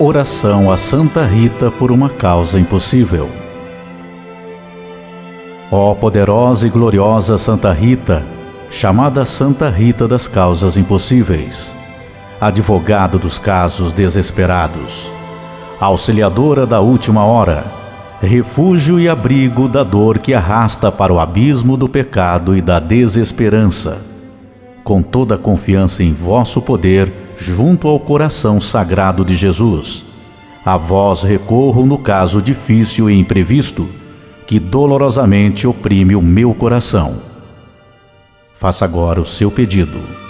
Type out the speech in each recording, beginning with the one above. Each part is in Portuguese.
Oração a Santa Rita por uma causa impossível. Ó poderosa e gloriosa Santa Rita, chamada Santa Rita das causas impossíveis, advogada dos casos desesperados, auxiliadora da última hora, refúgio e abrigo da dor que arrasta para o abismo do pecado e da desesperança. Com toda a confiança em vosso poder, junto ao coração sagrado de Jesus, a vós recorro no caso difícil e imprevisto que dolorosamente oprime o meu coração. Faça agora o seu pedido.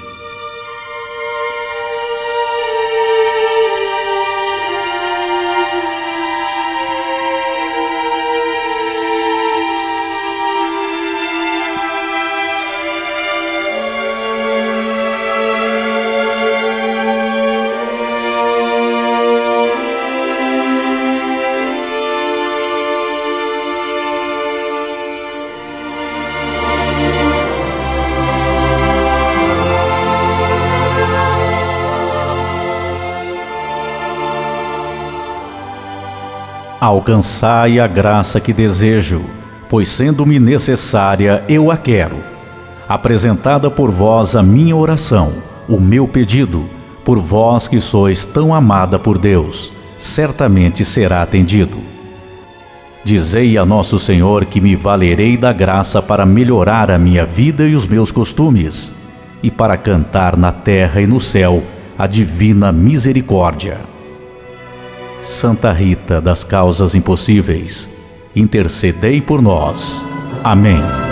Alcançai a graça que desejo, pois sendo-me necessária, eu a quero. Apresentada por vós a minha oração, o meu pedido, por vós que sois tão amada por Deus, certamente será atendido. Dizei a nosso Senhor que me valerei da graça para melhorar a minha vida e os meus costumes, e para cantar na terra e no céu a divina misericórdia. Santa Rita das Causas Impossíveis, intercedei por nós. Amém.